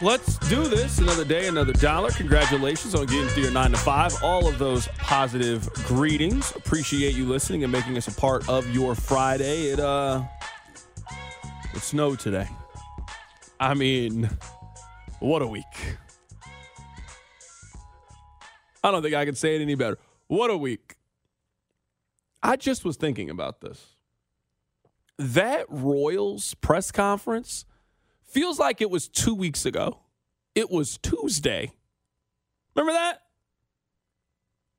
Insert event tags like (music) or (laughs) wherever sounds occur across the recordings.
Let's do this. Another day, another dollar. Congratulations on getting through your nine to five. All of those positive greetings. Appreciate you listening and making us a part of your Friday. It uh, it snowed today. I mean, what a week. I don't think I can say it any better. What a week. I just was thinking about this. That Royals press conference feels like it was two weeks ago. It was Tuesday. Remember that?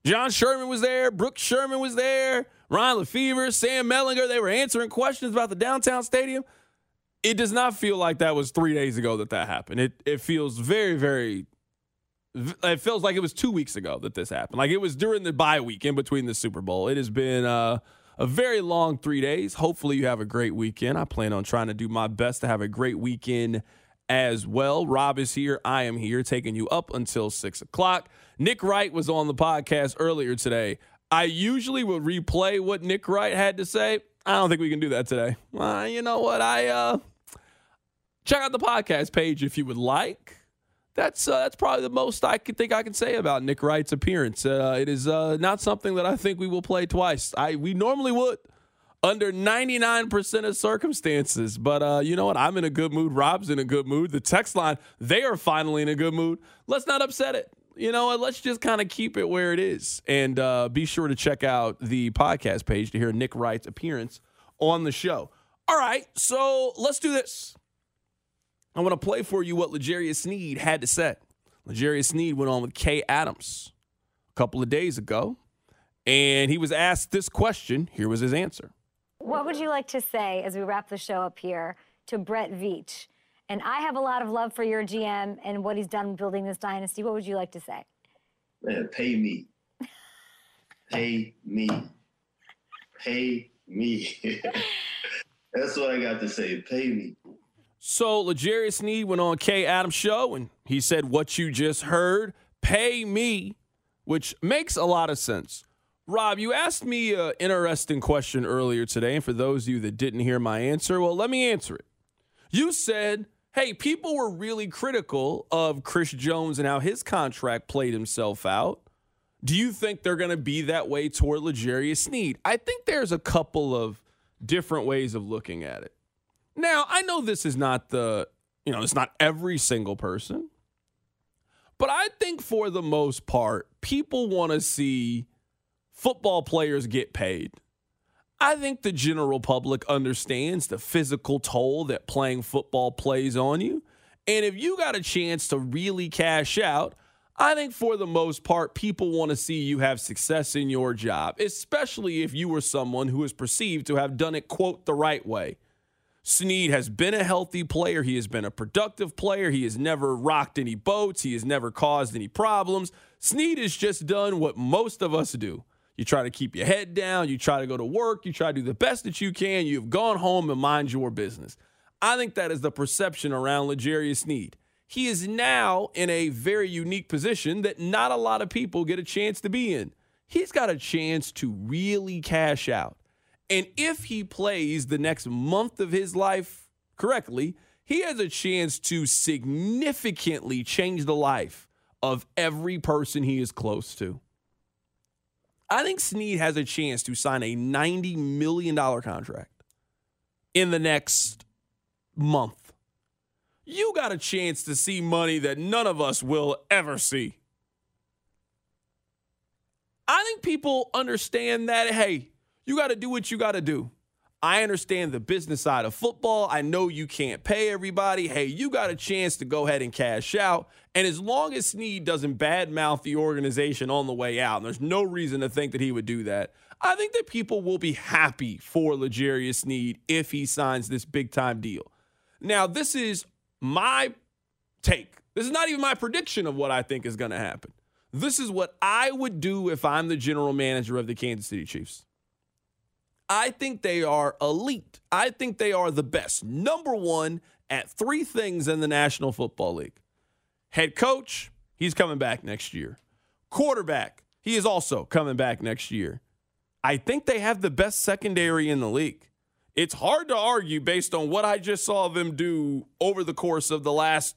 John Sherman was there. Brooks Sherman was there. Ryan Lefebvre, Sam Mellinger. They were answering questions about the downtown stadium. It does not feel like that was three days ago that that happened. It it feels very very. It feels like it was two weeks ago that this happened. Like it was during the bye week in between the Super Bowl. It has been uh, a very long three days. Hopefully, you have a great weekend. I plan on trying to do my best to have a great weekend as well. Rob is here. I am here, taking you up until six o'clock. Nick Wright was on the podcast earlier today. I usually would replay what Nick Wright had to say. I don't think we can do that today. Uh, you know what? I uh, check out the podcast page if you would like. That's uh, that's probably the most I can think I can say about Nick Wright's appearance. Uh, it is uh, not something that I think we will play twice. I we normally would under 99% of circumstances. But uh, you know what? I'm in a good mood. Rob's in a good mood. The text line, they are finally in a good mood. Let's not upset it. You know what? Let's just kind of keep it where it is. And uh, be sure to check out the podcast page to hear Nick Wright's appearance on the show. All right, so let's do this. I want to play for you what L'Jarius Sneed had to say. L'Jarius Sneed went on with Kay Adams a couple of days ago, and he was asked this question. Here was his answer. What would you like to say as we wrap the show up here to Brett Veach? And I have a lot of love for your GM and what he's done building this dynasty. What would you like to say? Man, pay me. (laughs) pay me. Pay me. (laughs) That's what I got to say. Pay me. So L'Jarius Sneed went on Kay Adams show and he said, "What you just heard, pay me," which makes a lot of sense. Rob, you asked me an interesting question earlier today, and for those of you that didn't hear my answer, well, let me answer it. You said, "Hey, people were really critical of Chris Jones and how his contract played himself out." Do you think they're going to be that way toward L'Jarius Sneed? I think there's a couple of different ways of looking at it. Now, I know this is not the, you know, it's not every single person, but I think for the most part, people want to see football players get paid. I think the general public understands the physical toll that playing football plays on you. And if you got a chance to really cash out, I think for the most part, people want to see you have success in your job, especially if you were someone who is perceived to have done it, quote, the right way. Sneed has been a healthy player. He has been a productive player. He has never rocked any boats. He has never caused any problems. Sneed has just done what most of us do. You try to keep your head down. You try to go to work. You try to do the best that you can. You've gone home and mind your business. I think that is the perception around L'Jarius Sneed. He is now in a very unique position that not a lot of people get a chance to be in. He's got a chance to really cash out. And if he plays the next month of his life correctly, he has a chance to significantly change the life of every person he is close to. I think Sneed has a chance to sign a $90 million contract in the next month. You got a chance to see money that none of us will ever see. I think people understand that, hey, you got to do what you got to do. I understand the business side of football. I know you can't pay everybody. Hey, you got a chance to go ahead and cash out. And as long as Sneed doesn't badmouth the organization on the way out, and there's no reason to think that he would do that, I think that people will be happy for L'Jarius Sneed if he signs this big time deal. Now, this is my take. This is not even my prediction of what I think is going to happen. This is what I would do if I'm the general manager of the Kansas City Chiefs. I think they are elite. I think they are the best. Number one at three things in the National Football League head coach, he's coming back next year. Quarterback, he is also coming back next year. I think they have the best secondary in the league. It's hard to argue based on what I just saw them do over the course of the last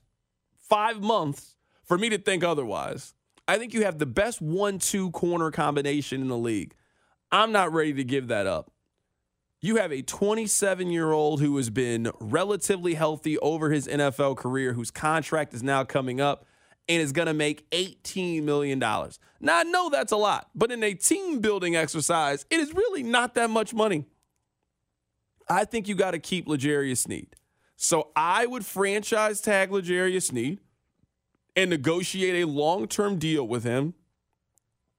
five months for me to think otherwise. I think you have the best one two corner combination in the league. I'm not ready to give that up. You have a 27 year old who has been relatively healthy over his NFL career, whose contract is now coming up and is going to make $18 million. Now, I know that's a lot, but in a team building exercise, it is really not that much money. I think you got to keep L'Jarius Sneed. So I would franchise tag L'Jarius Sneed and negotiate a long term deal with him.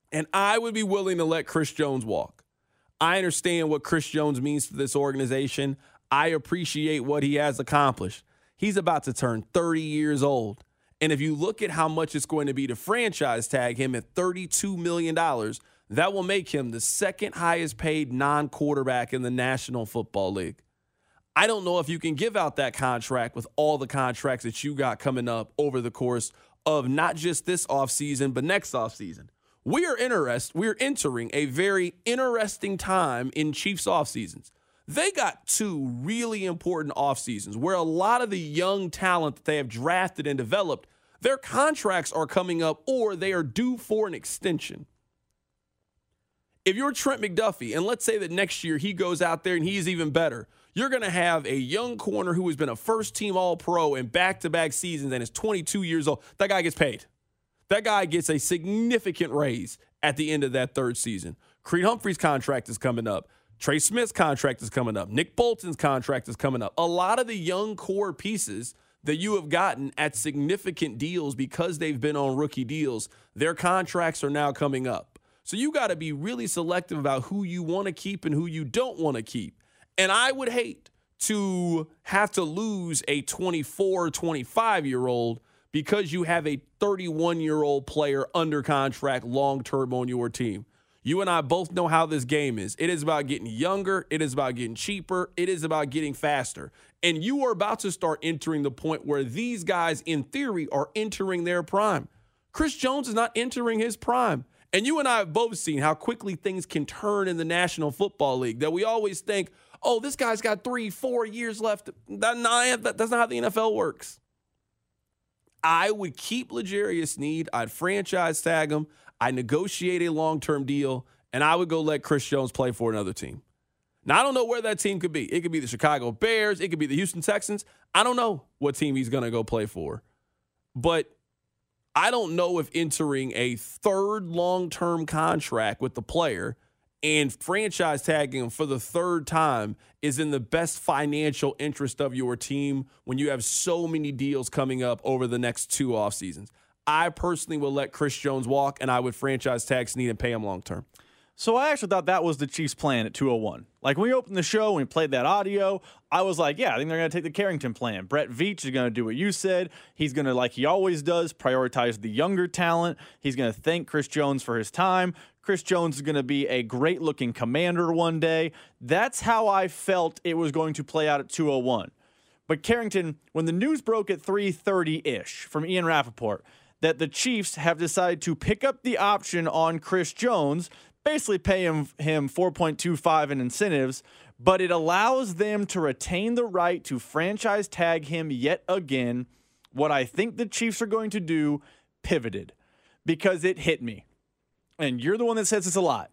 And I would be willing to let Chris Jones walk. I understand what Chris Jones means to this organization. I appreciate what he has accomplished. He's about to turn 30 years old. And if you look at how much it's going to be to franchise tag him at $32 million, that will make him the second highest paid non quarterback in the National Football League. I don't know if you can give out that contract with all the contracts that you got coming up over the course of not just this offseason, but next offseason we are interest we're entering a very interesting time in Chiefs off seasons. They got two really important off seasons where a lot of the young talent that they have drafted and developed, their contracts are coming up or they are due for an extension. If you're Trent McDuffie, and let's say that next year he goes out there and he's even better, you're going to have a young corner who has been a first team All Pro in back to back seasons and is 22 years old. That guy gets paid. That guy gets a significant raise at the end of that third season. Creed Humphrey's contract is coming up. Trey Smith's contract is coming up. Nick Bolton's contract is coming up. A lot of the young core pieces that you have gotten at significant deals because they've been on rookie deals, their contracts are now coming up. So you got to be really selective about who you want to keep and who you don't want to keep. And I would hate to have to lose a 24, 25 year old because you have a 31 year old player under contract long term on your team. You and I both know how this game is. It is about getting younger, it is about getting cheaper, it is about getting faster. And you are about to start entering the point where these guys, in theory, are entering their prime. Chris Jones is not entering his prime. And you and I have both seen how quickly things can turn in the National Football League. That we always think, oh, this guy's got three, four years left. That, that's not how the NFL works. I would keep L'Jarius Sneed. I'd franchise tag him. I'd negotiate a long term deal, and I would go let Chris Jones play for another team. Now, I don't know where that team could be. It could be the Chicago Bears. It could be the Houston Texans. I don't know what team he's going to go play for. But I don't know if entering a third long term contract with the player and franchise tagging him for the third time is in the best financial interest of your team when you have so many deals coming up over the next two off seasons. I personally will let Chris Jones walk and I would franchise tag Sneed and pay him long term. So I actually thought that was the Chiefs' plan at 201. Like when we opened the show and we played that audio, I was like, yeah, I think they're going to take the Carrington plan. Brett Veach is going to do what you said. He's going to, like he always does, prioritize the younger talent. He's going to thank Chris Jones for his time. Chris Jones is going to be a great looking commander one day. That's how I felt it was going to play out at 201. But Carrington, when the news broke at 3:30-ish from Ian Rapoport that the Chiefs have decided to pick up the option on Chris Jones basically pay him him 4.25 in incentives, but it allows them to retain the right to franchise tag him yet again. What I think the Chiefs are going to do pivoted because it hit me. And you're the one that says it's a lot.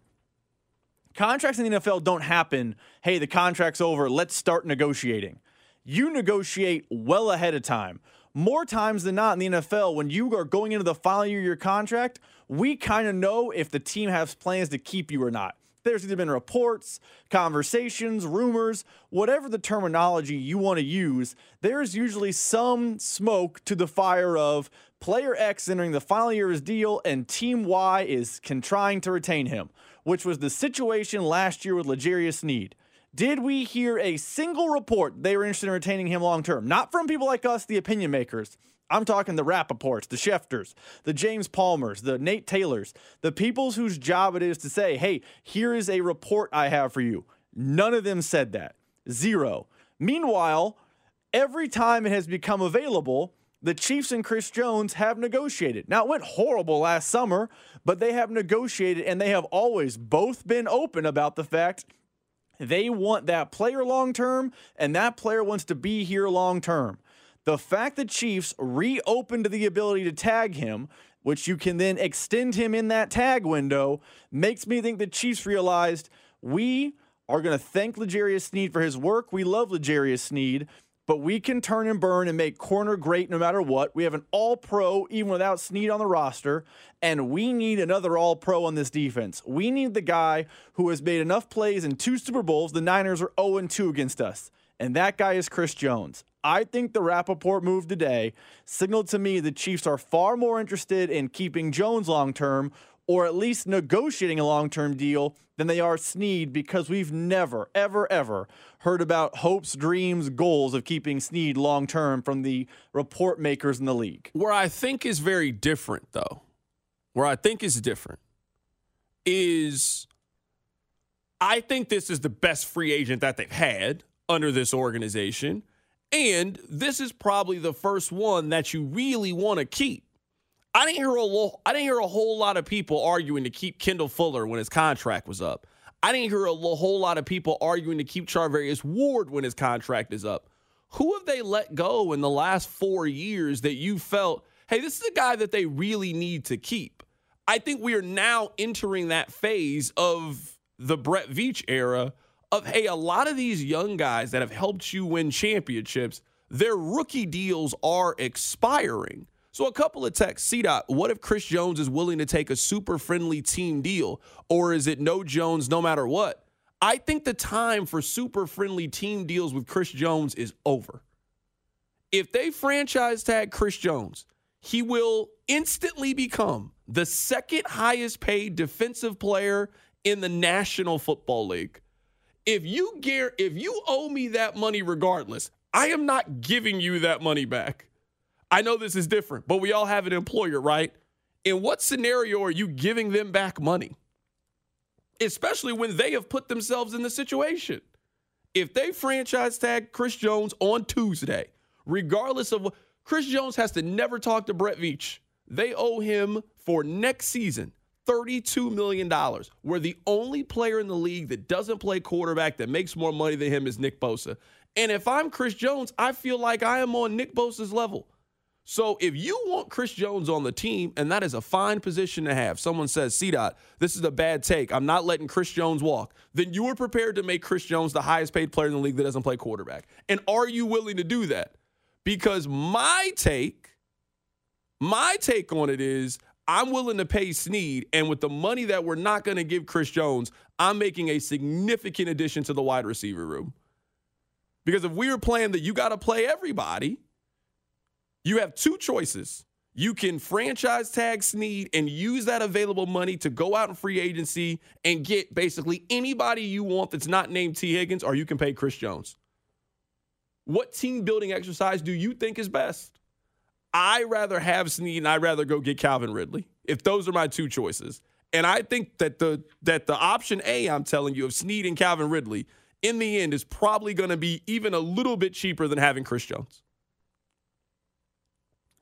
Contracts in the NFL don't happen, hey, the contract's over, let's start negotiating. You negotiate well ahead of time. More times than not in the NFL, when you are going into the final year of your contract, we kind of know if the team has plans to keep you or not. There's either been reports, conversations, rumors, whatever the terminology you want to use, there's usually some smoke to the fire of player X entering the final year of his deal and team Y is can trying to retain him, which was the situation last year with L'Jarius Sneed. Did we hear a single report they were interested in retaining him long term? Not from people like us, the opinion makers. I'm talking the Rapoports, the Schefters, the James Palmers, the Nate Taylors, the peoples whose job it is to say, hey, here is a report I have for you. None of them said that. Zero. Meanwhile, every time it has become available, the Chiefs and Chris Jones have negotiated. Now, it went horrible last summer, but they have negotiated and they have always both been open about the fact they want that player long term and that player wants to be here long term. The fact that Chiefs reopened the ability to tag him, which you can then extend him in that tag window, makes me think the Chiefs realized we are going to thank L'Jarius Sneed for his work. We love L'Jarius Sneed, but we can turn and burn and make corner great no matter what. We have an all pro even without Sneed on the roster, and we need another all pro on this defense. We need the guy who has made enough plays in two Super Bowls. The Niners are 0 2 against us, and that guy is Chris Jones. I think the Rapoport move today signaled to me the Chiefs are far more interested in keeping Jones long term or at least negotiating a long term deal than they are Sneed because we've never, ever, ever heard about hopes, dreams, goals of keeping Sneed long term from the report makers in the league. Where I think is very different, though, where I think is different is I think this is the best free agent that they've had under this organization. And this is probably the first one that you really want to keep. I didn't hear a lo- I didn't hear a whole lot of people arguing to keep Kendall Fuller when his contract was up. I didn't hear a lo- whole lot of people arguing to keep Charvarius Ward when his contract is up. Who have they let go in the last four years that you felt, hey, this is a guy that they really need to keep? I think we are now entering that phase of the Brett Veach era of hey, a lot of these young guys that have helped you win championships, their rookie deals are expiring. So a couple of texts, C dot, what if Chris Jones is willing to take a super friendly team deal? Or is it no Jones no matter what? I think the time for super friendly team deals with Chris Jones is over. If they franchise tag Chris Jones, he will instantly become the second highest paid defensive player in the National Football League if you gear if you owe me that money regardless, I am not giving you that money back. I know this is different, but we all have an employer, right? In what scenario are you giving them back money? Especially when they have put themselves in the situation. If they franchise tag Chris Jones on Tuesday, regardless of what Chris Jones has to never talk to Brett Veach. They owe him for next season $32 million. We're the only player in the league that doesn't play quarterback that makes more money than him is Nick Bosa. And if I'm Chris Jones, I feel like I am on Nick Bosa's level. So if you want Chris Jones on the team, and that is a fine position to have, someone says, C dot, this is a bad take. I'm not letting Chris Jones walk. Then you are prepared to make Chris Jones the highest paid player in the league that doesn't play quarterback. And are you willing to do that? Because my take, my take on it is I'm willing to pay Sneed, and with the money that we're not going to give Chris Jones, I'm making a significant addition to the wide receiver room. Because if we were playing that you got to play everybody, you have two choices. You can franchise tag Sneed and use that available money to go out in free agency and get basically anybody you want that's not named Tee Higgins, or you can pay Chris Jones. What team building exercise do you think is best? I rather have Sneed and I'd rather go get Calvin Ridley. If those are my two choices. And I think that the that the option A I'm telling you of Sneed and Calvin Ridley in the end is probably going to be even a little bit cheaper than having Chris Jones.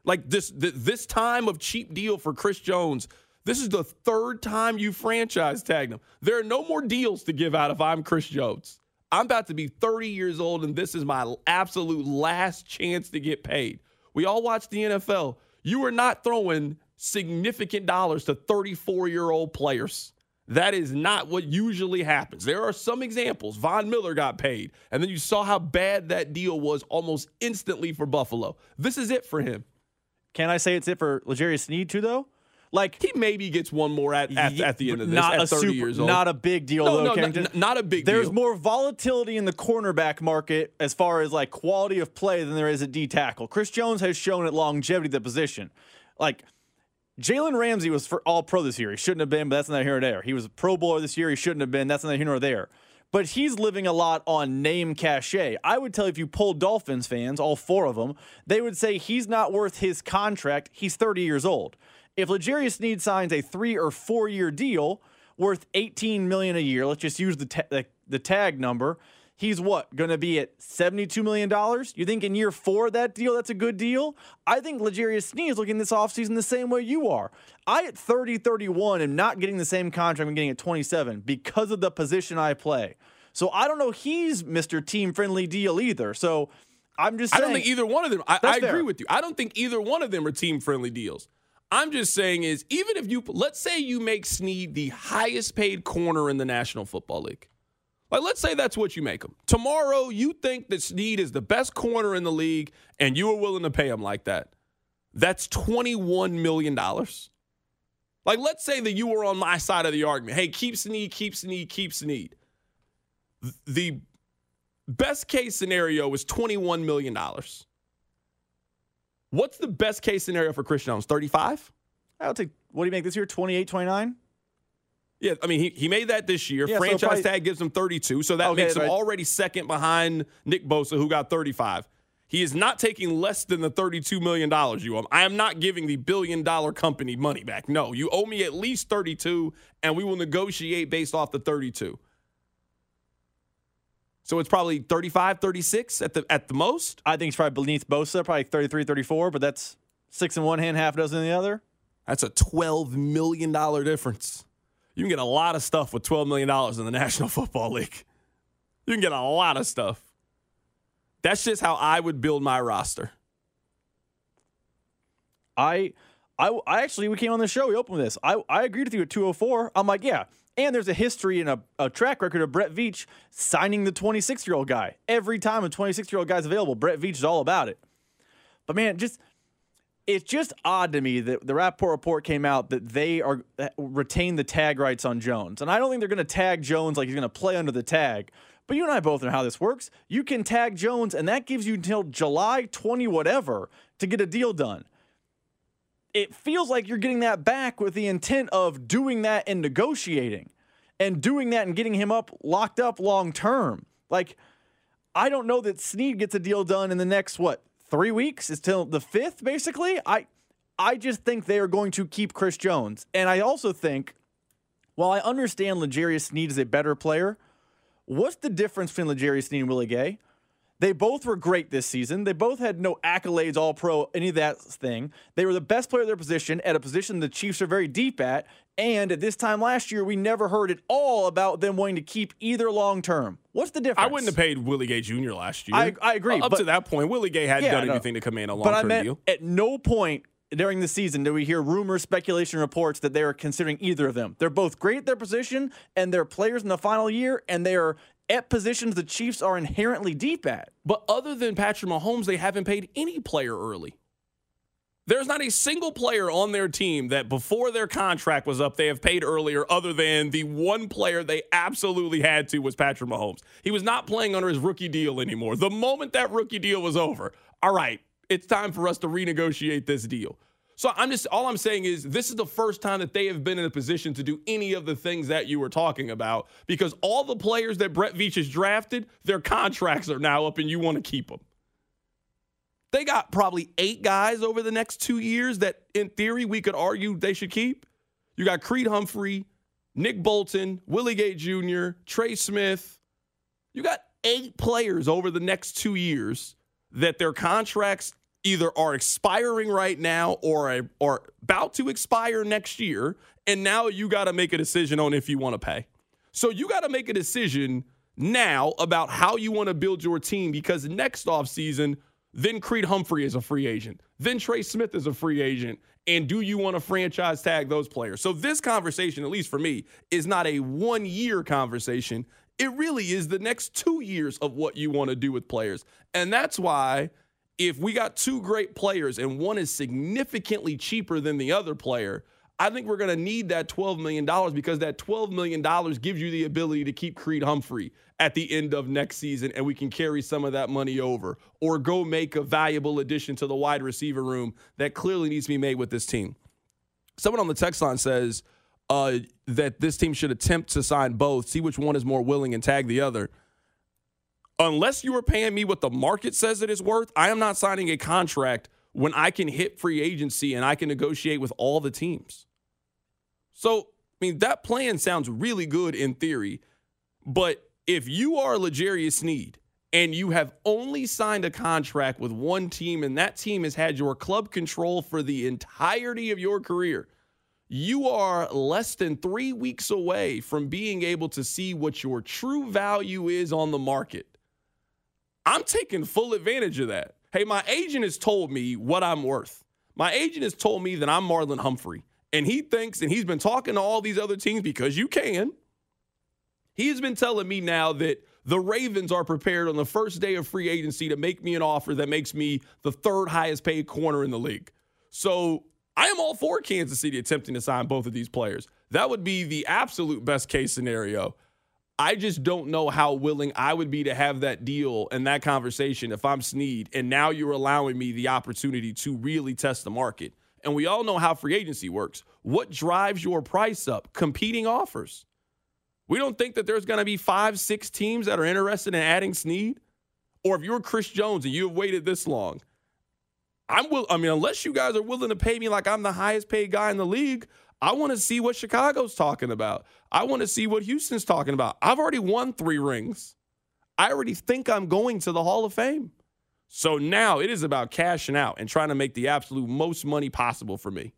Like this this time of cheap deal for Chris Jones, this is the third time you franchise tagged him. There are no more deals to give out if I'm Chris Jones. I'm about to be 30 years old and this is my absolute last chance to get paid. We all watch the NFL. You are not throwing significant dollars to 34 year old players. That is not what usually happens. There are some examples. Von Miller got paid, and then you saw how bad that deal was almost instantly for Buffalo. This is it for him. Can I say it's it for L'Jarius Sneed too, though? Like He maybe gets one more at, at, at the end of this. not at a 30 super, years old. not a big deal No, though. no, Carrington. not- not a big deal. There's deal. more volatility in the cornerback market as far as like quality of play than there is at D tackle. Chris Jones has shown at longevity the position. Like Jalen Ramsey was for all pro this year. He shouldn't have been, but that's not here nor there. He was a pro bowler this year. He shouldn't have been. That's not here nor there. But he's living a lot on name cachet. I would tell you if you poll Dolphins fans, all four of them, they would say he's not worth his contract. He's 30 years old. If L'Jarius Sneed signs a three or four year deal worth 18 million a year, let's just use the ta- the, the tag number. He's what going to be at 72 million dollars? You think in year four of that deal that's a good deal? I think L'Jarius Sneed is looking this offseason the same way you are. I at 30, 31 am not getting the same contract I'm getting at 27 because of the position I play. So I don't know he's Mr. Team Friendly deal either. So I'm just I don't think either one of them. I, I agree fair. with you. I don't think either one of them are team friendly deals. I'm just saying is even if you let's say you make Sneed the highest paid corner in the National Football League. Like let's say that's what you make him. Tomorrow you think that Sneed is the best corner in the league and you are willing to pay him like that. That's 21 million dollars. Like let's say that you were on my side of the argument. Hey, keep Sneed, keep Sneed, keep Sneed. The best case scenario is $21 million. What's the best case scenario for Chris Jones? 35? I'll take what do you make this year? 28, 29? Yeah, I mean, he, he made that this year. Yeah, so Franchise probably- tag gives him 32, so that Okay, makes him right. already second behind Nick Bosa, who got 35. He is not taking less than the $32 million you owe him. I am not giving the billion dollar company money back. No, you owe me at least 32, and we will negotiate based off the 32. So it's probably 35, 36 at the at the most. I think it's probably beneath Bosa, probably 33, 34, but that's six in one hand, half a dozen in the other. That's a $12 million difference. You can get a lot of stuff with $12 million in the (laughs) National Football League. You can get a lot of stuff. That's just how I would build my roster. I, I, I actually, we came on the show, we opened this. I, I agreed with you at 204. I'm like, yeah. And there's a history and a, a track record of Brett Veach signing the 26 year old guy. Every time a 26 year old guy's available, Brett Veach is all about it. But man, just it's just odd to me that the Rapoport report came out that they are retain the tag rights on Jones, and I don't think they're going to tag Jones like he's going to play under the tag. But you and I both know how this works. You can tag Jones, and that gives you until July 20 whatever to get a deal done. It feels like you're getting that back with the intent of doing that and negotiating, and doing that and getting him up locked up long term. Like I don't know that Sneed gets a deal done in the next what three weeks? Is till the fifth, basically. I I just think they are going to keep Chris Jones, and I also think, while I understand L'Jarius Sneed is a better player, what's the difference between L'Jarius Sneed and Willie Gay? They both were great this season. They both had no accolades, all pro, any of that thing. They were the best player of their position at a position the Chiefs are very deep at. And at this time last year, we never heard at all about them wanting to keep either long term. What's the difference? I wouldn't have paid Willie Gay Jr. last year. I- I agree, Up but- to that point, Willie Gay hadn't Yeah, done anything to command a long But I term deal. at no point during the season did we hear rumors, speculation, reports that they are considering either of them. They're both great at their position, and they're players in the final year, and they are at positions the Chiefs are inherently deep at. But other than Patrick Mahomes, they haven't paid any player early. There's not a single player on their team that before their contract was up, they have paid earlier, other than the one player they absolutely had to was Patrick Mahomes. He was not playing under his rookie deal anymore. The moment that rookie deal was over, all right, it's time for us to renegotiate this deal. So I'm just all I'm saying is this is the first time that they have been in a position to do any of the things that you were talking about because all the players that Brett Veach has drafted, their contracts are now up and you want to keep them. They got probably eight guys over the next two years that, in theory, we could argue they should keep. You got Creed Humphrey, Nick Bolton, Willie Gay Jr., Trey Smith. You got eight players over the next two years that their contracts either are expiring right now or are, about to expire next year. And now you got to make a decision on if you want to pay. So you got to make a decision now about how you want to build your team because next offseason, then Creed Humphrey is a free agent. then Trey Smith is a free agent. And do you want to franchise tag those players? So, this conversation, at least for me, is not a one year conversation. It really is the next two years of what you want to do with players. And that's why if we got two great players and one is significantly cheaper than the other player, I think we're going to need that $12 million because that $12 million gives you the ability to keep Creed Humphrey at the end of next season and we can carry some of that money over or go make a valuable addition to the wide receiver room that clearly needs to be made with this team. Someone on the text line says uh, that this team should attempt to sign both, see which one is more willing and tag the other. Unless you are paying me what the market says it is worth, I am not signing a contract when I can hit free agency and I can negotiate with all the teams. So, I mean, that plan sounds really good in theory, but if you are L'Jarius Sneed and you have only signed a contract with one team and that team has had your club control for the entirety of your career, you are less than three weeks away from being able to see what your true value is on the market. I'm taking full advantage of that. Hey, my agent has told me what I'm worth. My agent has told me that I'm Marlon Humphrey. And he thinks, and he's been talking to all these other teams because you can. He's been telling me now that the Ravens are prepared on the first day of free agency to make me an offer that makes me the third highest paid corner in the league. So I am all for Kansas City attempting to sign both of these players. That would be the absolute best case scenario. I just don't know how willing I would be to have that deal and that conversation if I'm Sneed. And now you're allowing me the opportunity to really test the market. And we all know how free agency works. What drives your price up? Competing offers. We don't think that there's going to be five, six teams that are interested in adding Sneed. Or if you're Chris Jones and you've waited this long, I'm will. I mean, unless you guys are willing to pay me like I'm the highest paid guy in the league, I want to see what Chicago's talking about. I want to see what Houston's talking about. I've already won three rings. I already think I'm going to the Hall of Fame. So now it is about cashing out and trying to make the absolute most money possible for me.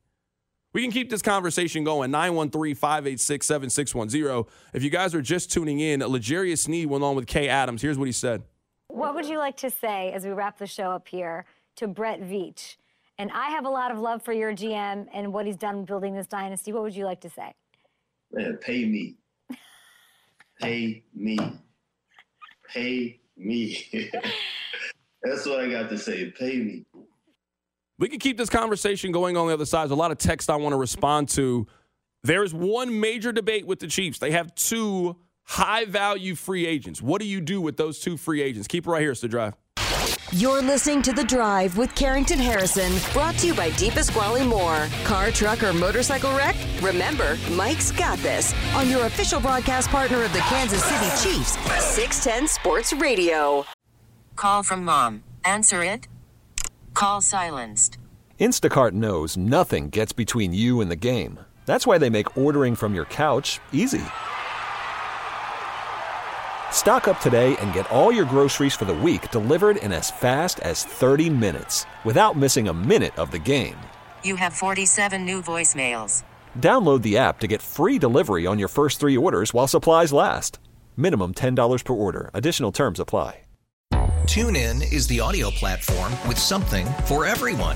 We can keep this conversation going. 913 586 7610. If you guys are just tuning in, L'Jarius Sneed went on with Kay Adams. Here's what he said. What would you like to say as we wrap the show up here to Brett Veach? And I have a lot of love for your GM and what he's done building this dynasty. What would you like to say? Man, pay me. pay me. Pay me. (laughs) That's what I got to say. Pay me. We can keep this conversation going on the other side. There's a lot of text I want to respond to. There's one major debate with the Chiefs. They have two high value free agents. What do you do with those two free agents? Keep it right here, it's the drive. You're listening to The Drive with Carrington Harrison, brought to you by DiPasquale Moore. Car, truck, or motorcycle wreck? Remember, Mike's got this on your official broadcast partner of the Kansas City Chiefs, 610 Sports Radio. Call from mom. Answer it. Call silenced. Instacart knows nothing gets between you and the game. That's why they make ordering from your couch easy. Stock up today and get all your groceries for the week delivered in as fast as 30 minutes without missing a minute of the game. You have 47 new voicemails. Download the app to get free delivery on your first three orders while supplies last. Minimum $10 per order. Additional terms apply. TuneIn is the audio platform with something for everyone.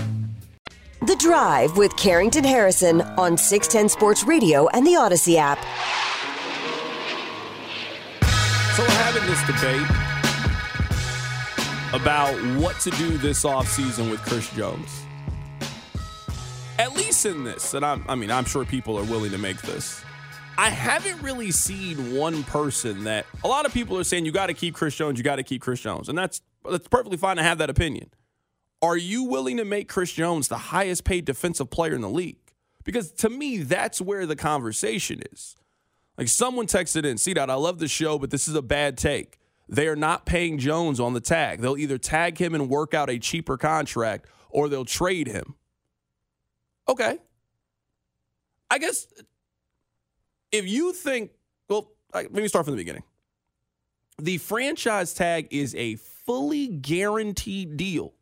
The Drive with Carrington Harrison on 610 Sports Radio and the Audacy app. So we're having this debate about what to do this offseason with Chris Jones. At least in this, and I'm, I mean, I'm sure people are willing to make this. I haven't really seen one person that a lot of people are saying you got to keep Chris Jones, you got to keep Chris Jones, and that's that's perfectly fine to have that opinion. Are you willing to make Chris Jones the highest paid defensive player in the league? Because to me, that's where the conversation is. Like someone texted in, see that I love the show, but this is a bad take. They are not paying Jones on the tag. They'll either tag him and work out a cheaper contract or they'll trade him. Okay. I guess if you think, well, let me start from the beginning. The franchise tag is a fully guaranteed deal.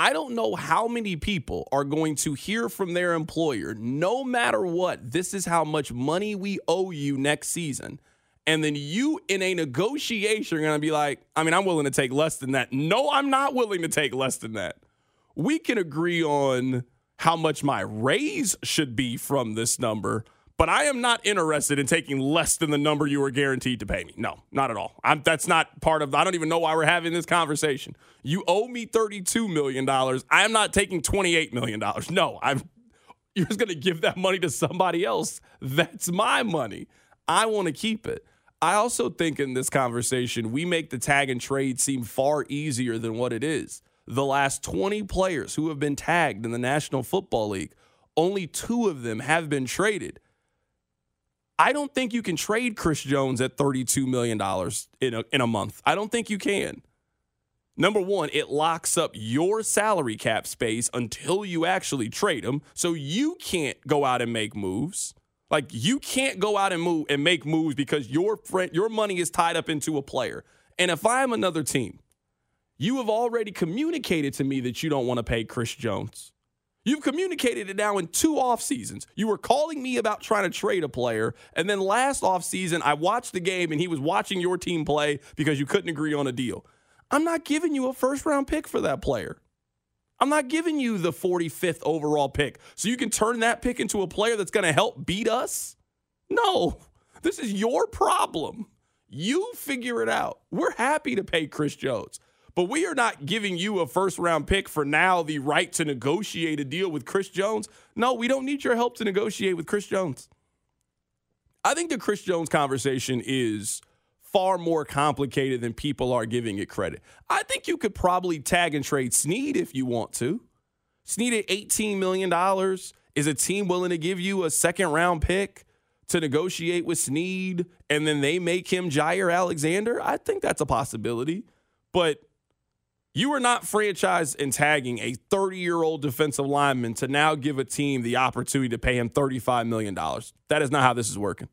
I don't know how many people are going to hear from their employer, no matter what, this is how much money we owe you next season. And then you, in a negotiation, are going to be like, I mean, I'm willing to take less than that. No, I'm not willing to take less than that. We can agree on how much my raise should be from this number, but I am not interested in taking less than the number you are guaranteed to pay me. No, not at all. I'm, that's not part of. I don't even know why we're having this conversation. You owe me thirty-two million dollars. I am not taking twenty-eight million dollars. No, I'm. You're just going to give that money to somebody else. That's my money. I want to keep it. I also think in this conversation, we make the tag and trade seem far easier than what it is. The last 20 players who have been tagged in the National Football League, only two of them have been traded. I don't think you can trade Chris Jones at $32 million in a, in a month. I don't think you can. Number one, it locks up your salary cap space until you actually trade him. So you can't go out and make moves. Like you can't go out and move and make moves because your friend, your money is tied up into a player. And if I'm another team, you have already communicated to me that you don't want to pay Chris Jones. You've communicated it now in two off seasons. You were calling me about trying to trade a player, and then last off season, I watched the game and he was watching your team play because you couldn't agree on a deal. I'm not giving you a first round pick for that player. I'm not giving you the 45th overall pick so you can turn that pick into a player that's going to help beat us. No, this is your problem. You figure it out. We're happy to pay Chris Jones. But we are not giving you a first round pick for now the right to negotiate a deal with Chris Jones. No, we don't need your help to negotiate with Chris Jones. I think the Chris Jones conversation is far more complicated than people are giving it credit. I think you could probably tag and trade Sneed if you want to. Sneed at $18 million. Is a team willing to give you a second round pick to negotiate with Sneed and then they make him Jaire Alexander? I think that's a possibility. But you are not franchise and tagging a 30 year old defensive lineman to now give a team the opportunity to pay him $35 million. That is not how this is working.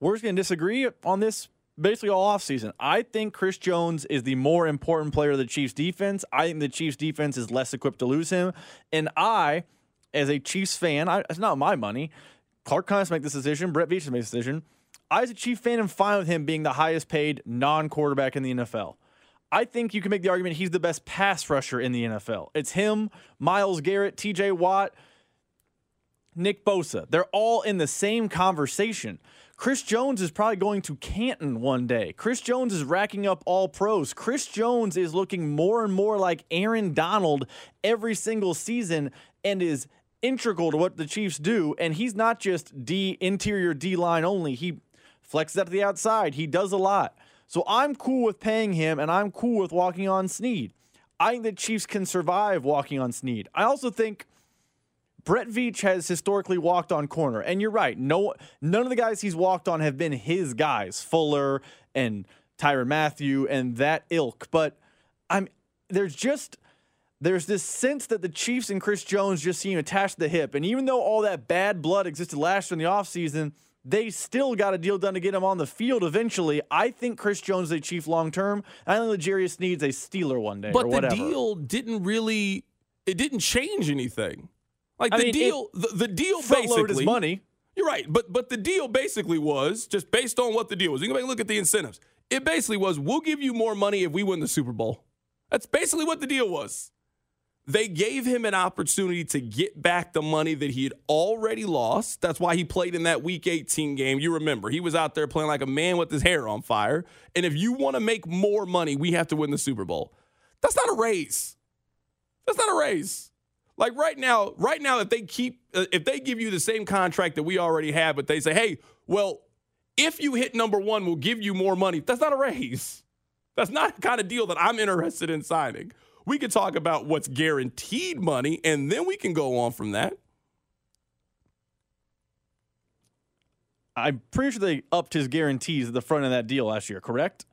We're just going to disagree on this basically all offseason. I think Chris Jones is the more important player of the Chiefs defense. I think the Chiefs defense is less equipped to lose him. And I, as a Chiefs fan, I, it's not my money. Clark Connors make this decision. Brett Veach make this decision. I, as a Chief fan, am fine with him being the highest paid non quarterback in the NFL. I think you can make the argument he's the best pass rusher in the NFL. It's him, Myles Garrett, TJ Watt, Nick Bosa. They're all in the same conversation. Chris Jones is probably going to Canton one day. Chris Jones is racking up all pros. Chris Jones is looking more and more like Aaron Donald every single season and is integral to what the Chiefs do. And he's not just D interior D line only. He flexes out to the outside. He does a lot. So I'm cool with paying him and I'm cool with walking on Sneed. I think the Chiefs can survive walking on Sneed. I also think Brett Veach has historically walked on corner. And you're right. No none of the guys he's walked on have been his guys. Fuller and Tyrann Mathieu and that ilk. But I'm there's just there's this sense that the Chiefs and Chris Jones just seem attached to the hip. And even though all that bad blood existed last year in the offseason, they still got a deal done to get him on the field eventually. I think Chris Jones is a Chief long term. I think L'Jarius Sneed's a Steeler one day. But the deal didn't really it didn't change anything. Like I the mean, deal, the, the deal basically money. You're right, but but the deal basically was just based on what the deal was. You can go back and look at the incentives. It basically was we'll give you more money if we win the Super Bowl. That's basically what the deal was. They gave him an opportunity to get back the money that he had already lost. That's why he played in that Week 18 game. You remember, he was out there playing like a man with his hair on fire. And if you want to make more money, we have to win the Super Bowl. That's not a raise. That's not a raise. Like right now, right now, if they keep, uh, if they give you the same contract that we already have, but they say, hey, well, if you hit number one, we'll give you more money. That's not a raise. That's not the kind of deal that I'm interested in signing. We could talk about what's guaranteed money, and then we can go on from that. I'm pretty sure they upped his guarantees at the front of that deal last year, correct?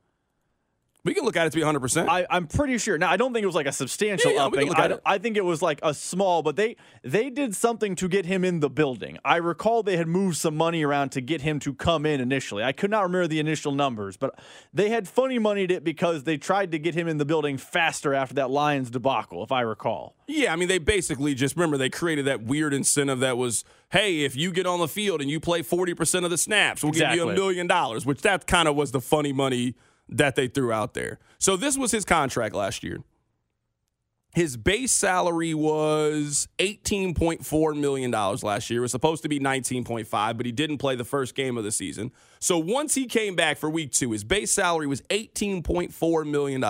We can look at it to be 100%. I, I'm pretty sure. Now, I don't think it was like a substantial Yeah, yeah, upping. I. I think it was like a small, but they they did something to get him in the building. I recall they had moved some money around to get him to come in initially. I could not remember the initial numbers, but they had funny moneyed it because they tried to get him in the building faster after that Lions debacle, if I recall. Yeah, I mean, they basically just remember they created that weird incentive that was, hey, if you get on the field and you play 40% of the snaps, we'll give you a million dollars, which that kind of was the funny money that they threw out there. So this was his contract last year. His base salary was $18.4 million last year. It was supposed to be 19.5, but he didn't play the first game of the season. So once he came back for week two, his base salary was $18.4 million.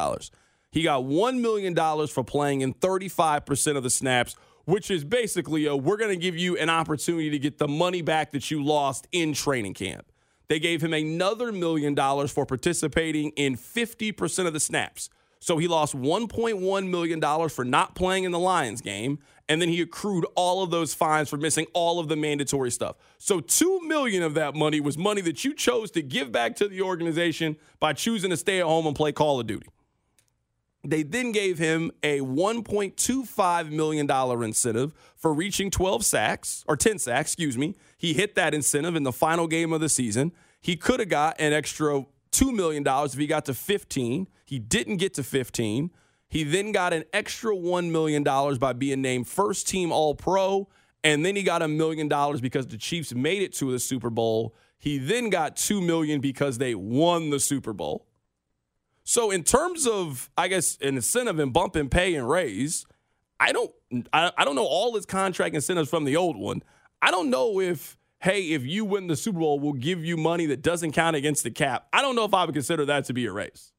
He got $1 million for playing in 35% of the snaps, which is basically a, we're going to give you an opportunity to get the money back that you lost in training camp. They gave him another million dollars for participating in 50% of the snaps. So he lost $1.1 million for not playing in the Lions game, and then he accrued all of those fines for missing all of the mandatory stuff. So 2 million of that money was money that you chose to give back to the organization by choosing to stay at home and play Call of Duty. They then gave him a $1.25 million incentive for reaching 12 sacks, or 10 sacks, excuse me. He hit that incentive in the final game of the season. He could have got an extra $2 million if he got to 15. He didn't get to 15. He then got an extra $1 million by being named first team All Pro. And then he got a million dollars because the Chiefs made it to the Super Bowl. He then got 2 million because they won the Super Bowl. So in terms of, I guess, an incentive and bump and pay and raise, I don't, I, I don't know all his contract incentives from the old one. I don't know if, hey, if you win the Super Bowl, we'll give you money that doesn't count against the cap. I don't know if I would consider that to be a raise.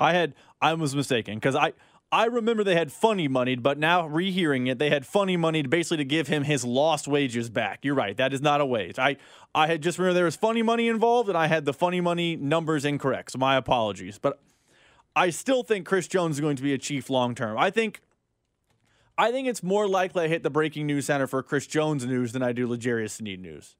I had I was mistaken because I I remember they had funny money, but now rehearing it, they had funny moneyed basically to give him his lost wages back. You're right, that is not a wage. I I had just remember there was funny money involved, and I had the funny money numbers incorrect. So my apologies, but I still think Chris Jones is going to be a chief long term. I think. I think it's more likely I hit the breaking news center for Chris Jones news than I do L'Jarius Sneed news.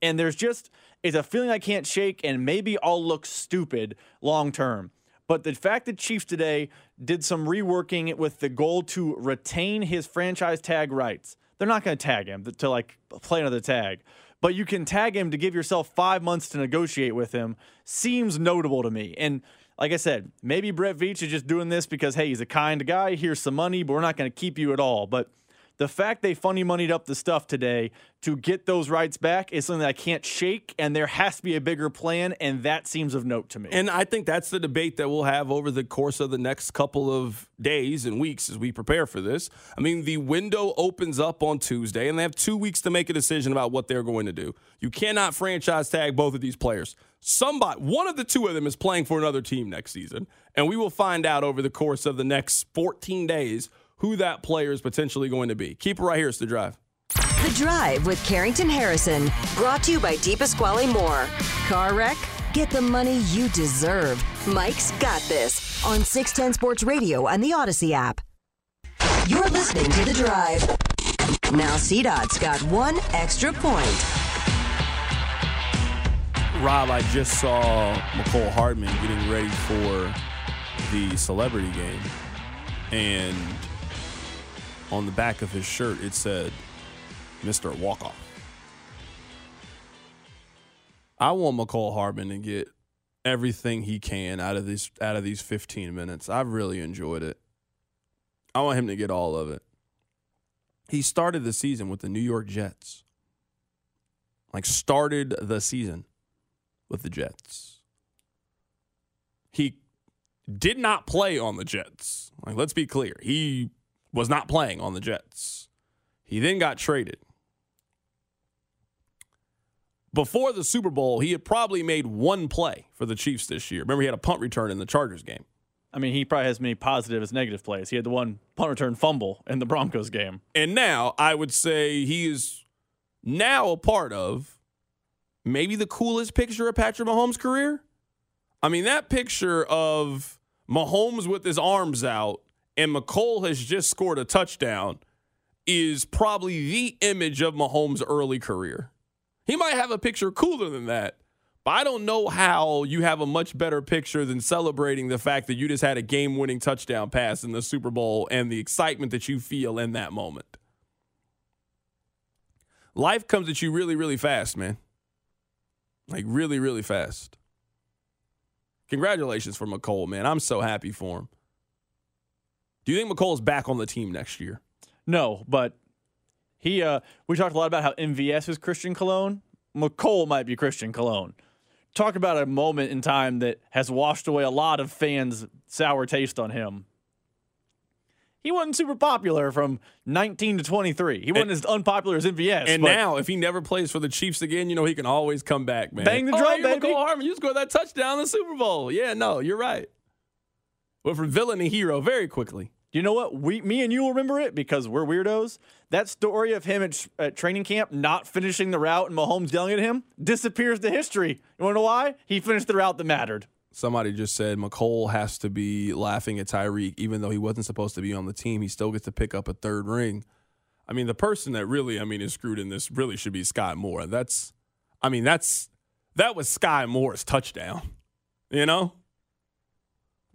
And there's just it's a feeling I can't shake, and maybe I'll look stupid long term. But the fact that Chiefs today did some reworking with the goal to retain his franchise tag rights, they're not going to tag him to like play another tag. But you can tag him to give yourself five months to negotiate with him. Seems notable to me. And like I said, maybe Brett Veach is just doing this because hey, he's a kind guy. Here's some money, but we're not going to keep you at all. But the fact they funny moneyed up the stuff today to get those rights back is something that I can't shake, and there has to be a bigger plan, and that seems of note to me. And I think that's the debate that we'll have over the course of the next couple of days and weeks as we prepare for this. I mean, the window opens up on Tuesday, and they have two weeks to make a decision about what they're going to do. You cannot franchise tag both of these players. Somebody, one of the two of them is playing for another team next season, and we will find out over the course of the next 14 days who that player is potentially going to be. Keep it right here. It's the drive. The Drive with Carrington Harrison, brought to you by Pasquale Moore. Car wreck? Get the money you deserve. Mike's got this on 610 Sports Radio and the Audacy app. You're listening to The Drive. Now, CDOT's got one extra point. Rob, I just saw Mecole Hardman getting ready for the celebrity game. And on the back of his shirt, it said, Mr. Walkoff. I want Mecole Hardman to get everything he can out of these out of these 15 minutes. I've really enjoyed it. I want him to get all of it. He started the season with the New York Jets. Like started the season with the Jets. He did not play on the Jets. Like let's be clear. He was not playing on the Jets. He then got traded. Before the Super Bowl, he had probably made one play for the Chiefs this year. Remember, he had a punt return in the Chargers game. I mean, he probably has many positive as negative plays. He had the one punt return fumble in the Broncos game. And now I would say he is now a part of maybe the coolest picture of Patrick Mahomes' career. I mean, that picture of Mahomes with his arms out and Mecole has just scored a touchdown is probably the image of Mahomes' early career. He might have a picture cooler than that, but I don't know how you have a much better picture than celebrating the fact that you just had a game winning touchdown pass in the Super Bowl and the excitement that you feel in that moment. Life comes at you really, really fast, man. Like, really, really fast. Congratulations for Mecole, man. I'm so happy for him. Do you think Mecole is back on the team next year? No, but he uh we talked a lot about how MVS is Christian Cologne. Mecole might be Christian Cologne. Talk about a moment in time that has washed away a lot of fans' sour taste on him. He wasn't super popular from 19 to 23. He wasn't as unpopular as MVS. And but now, if he never plays for the Chiefs again, you know he can always come back, man. Bang the oh, drum, you're baby. Mecole Hardman, you scored that touchdown in the Super Bowl. Yeah, no, you're right. Went from villain to hero very quickly. You know what? We, me and you will remember it because we're weirdos. That story of him at, at training camp not finishing the route and Mahomes yelling at him disappears to history. You want to know why? He finished the route that mattered. Somebody just said Mecole has to be laughing at Tyreek, even though he wasn't supposed to be on the team. He still gets to pick up a third ring. I mean, the person that really, I mean, is screwed in this really should be Skyy Moore. That's, I mean, that's that was Skyy Moore's touchdown. You know,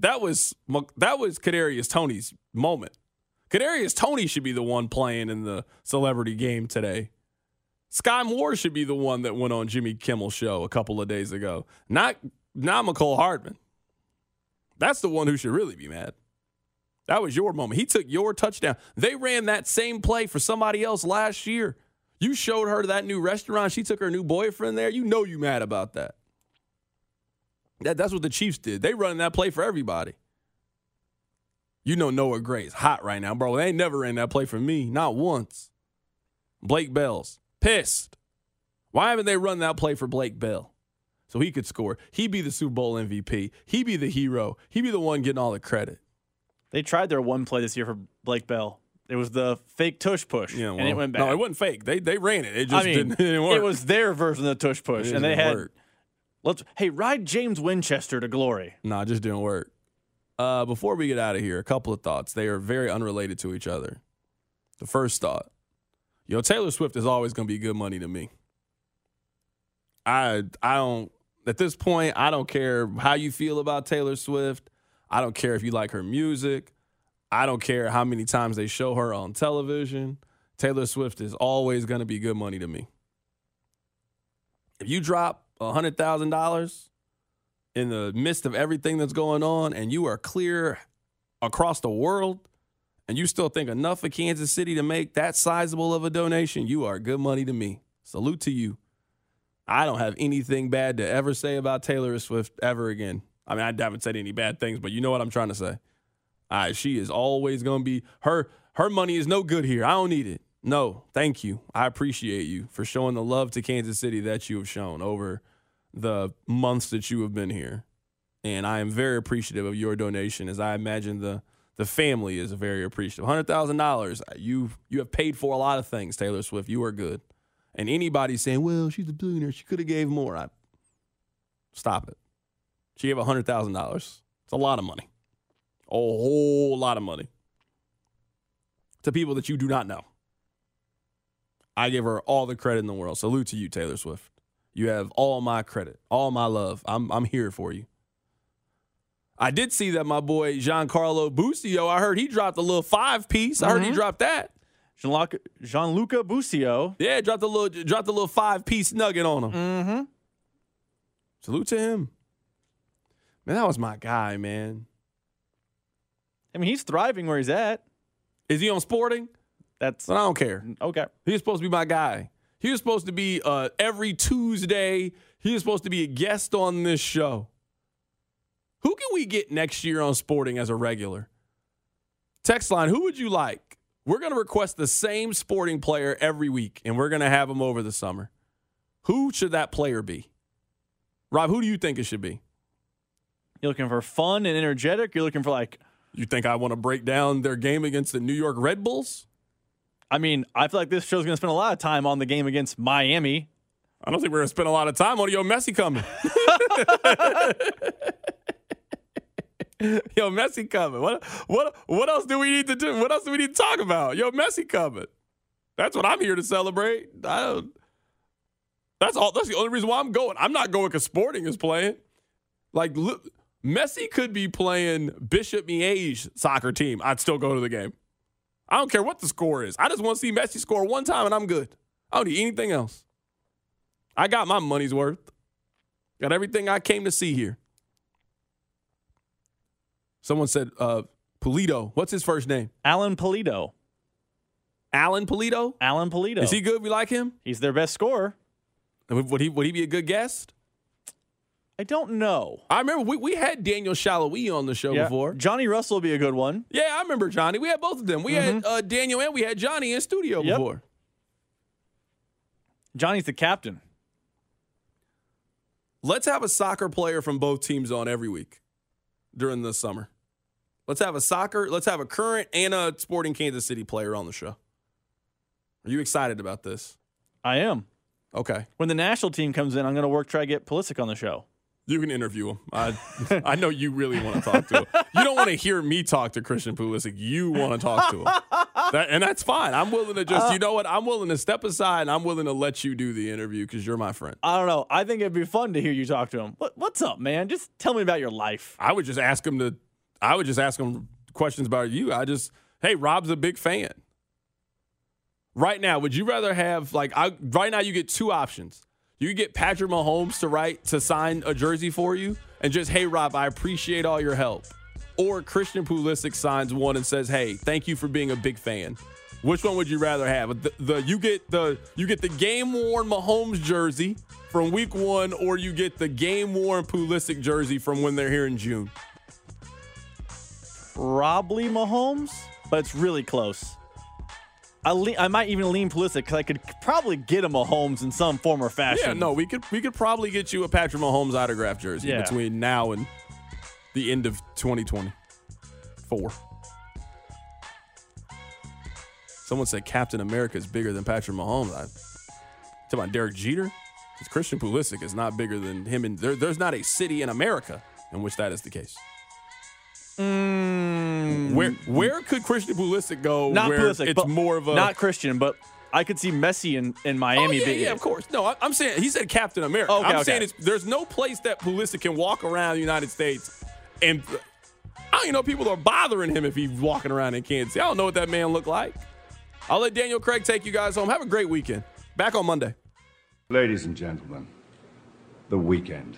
that was that was Kadarius Toney's moment. Kadarius Toney should be the one playing in the celebrity game today. Skyy Moore should be the one that went on Jimmy Kimmel's show a couple of days ago. Not not Mecole Hardman. That's the one who should really be mad. That was your moment. He took your touchdown. They ran that same play for somebody else last year. You showed her that new restaurant. She took her new boyfriend there. You know you mad about that. That, that's what the Chiefs did. They running that play for everybody. You know Noah Gray's hot right now, bro. They ain't never ran that play for me, not once. Blake Bell's pissed. Why haven't they run that play for Blake Bell? So he could score. He'd be the Super Bowl MVP. He'd be the hero. He'd be the one getting all the credit. They tried their one play this year for Blake Bell. It was the fake tush push, Yeah, well, and it went back. No, it wasn't fake. They they ran it. It just I mean, didn't, (laughs) it didn't work. it was their version of the tush push, and they had. work. Let's hey ride James Winchester to glory. Nah, just didn't work. Uh, before we get out of here, a couple of thoughts. They are very unrelated to each other. The first thought, yo, Taylor Swift is always going to be good money to me. I I don't at this point. I don't care how you feel about Taylor Swift. I don't care if you like her music. I don't care how many times they show her on television. Taylor Swift is always going to be good money to me. If you drop hundred thousand dollars in the midst of everything that's going on and you are clear across the world and you still think enough of Kansas City to make that sizable of a donation, you are good money to me. Salute to you. I don't have anything bad to ever say about Taylor Swift ever again. I mean, I haven't said any bad things, but you know what I'm trying to say. Right, she is always going to be her her money is no good here. I don't need it. No, thank you. I appreciate you for showing the love to Kansas City that you have shown over the months that you have been here. And I am very appreciative of your donation as I imagine the the family is very appreciative. $100,000, you you have paid for a lot of things, Taylor Swift. You are good. And anybody saying, "Well, she's a billionaire, she could have gave more." I Stop it. She gave $100,000. It's a lot of money. A whole lot of money. To people that you do not know. I give her all the credit in the world. Salute to you, Taylor Swift. You have all my credit, all my love. I'm I'm here for you. I did see that my boy Giancarlo Busio, I heard he dropped a little five piece. I heard he Mhm. dropped that. Gianluca, Gianluca Busio. Yeah, dropped a little dropped a little five piece nugget on him. Mm-hmm. Salute to him. Man, that was my guy, man. I mean, he's thriving where he's at. Is he on sporting? That's But I don't care. okay. He's supposed to be my guy. He was supposed to be uh, every Tuesday. He was supposed to be a guest on this show. Who can we get next year on Sporting as a regular? Text line, who would you like? We're going to request the same sporting player every week, and we're going to have him over the summer. Who should that player be? Rob, who do you think it should be? You're looking for fun and energetic. You're looking for like. You think I want to break down their game against the New York Red Bulls? I mean, I feel like this show's going to spend a lot of time on the game against Miami. I don't think we're going to spend a lot of time on Yo Messi coming. (laughs) Yo Messi coming. What what what else do we need to do? What else do we need to talk about? Yo Messi coming. That's what I'm here to celebrate. I don't, that's all. That's the only reason why I'm going. I'm not going because Sporting is playing. Like look, Messi could be playing Bishop Miege soccer team. I'd still go to the game. I don't care what the score is. I just want to see Messi score one time and I'm good. I don't need anything else. I got my money's worth. Got everything I came to see here. Someone said, uh, Pulido. What's his first name? Alan Pulido. Alan Pulido? Alan Pulido. Is he good? We like him? He's their best scorer. Would would he would he be a good guest? I don't know. I remember we, we had Daniel Salloi on the show Yeah. before. Johnny Russell will be a good one. Yeah, I remember Johnny. We had both of them. We had uh, Daniel and we had Johnny in studio Yep. before. Johnny's the captain. Let's have a soccer player from both teams on every week during the summer. Let's have a soccer, let's have a current and a sporting Kansas City player on the show. Are you excited about this? I am. Okay. When the national team comes in, I'm going to work try to get Pulisic on the show. You can interview him. I, (laughs) I know you really want to talk to him. You don't want to hear me talk to Christian Pulisic. You want to talk to him. That, and that's fine. I'm willing to just, you know what? I'm willing to step aside and I'm willing to let you do the interview because you're my friend. I don't know. I think it'd be fun to hear you talk to him. What, what's up, man? Just tell me about your life. I would just ask him to, I would just ask him questions about you. I just, hey, Rob's a big fan. Right now, would you rather have, like, I, right now you get two options. You get Patrick Mahomes to write, to sign a jersey for you and just, hey, Rob, I appreciate all your help. Or Christian Pulisic signs one and says, hey, thank you for being a big fan. Which one would you rather have? The, the you get the you get the game worn Mahomes jersey from week one, or you get the game worn Pulisic jersey from when they're here in June. Probably Mahomes, but it's really close. I, le- I might even lean Pulisic because I could probably get him a Holmes in some form or fashion. Yeah, no, we could we could probably get you a Patrick Mahomes autograph jersey Yeah. between now and the end of 2024. Someone said Captain America is bigger than Patrick Mahomes. I talking about Derek Jeter. Because Christian Pulisic is not bigger than him, and there, there's not a city in America in which that is the case. Mm, Where where could Christian Pulisic go? not where Pulisic, it's but more of a not Christian, but I could see Messi in, in Miami. Oh, yeah, being yeah, of course. No, I, I'm saying he said Captain America. Okay, I'm okay. saying it's, there's no place that Pulisic can walk around the United States and I don't even know people are bothering him if he's walking around in Kansas. I don't know what that man look like. I'll let Daniel Craig take you guys home. Have a great weekend. Back on Monday. Ladies and gentlemen, the weekend.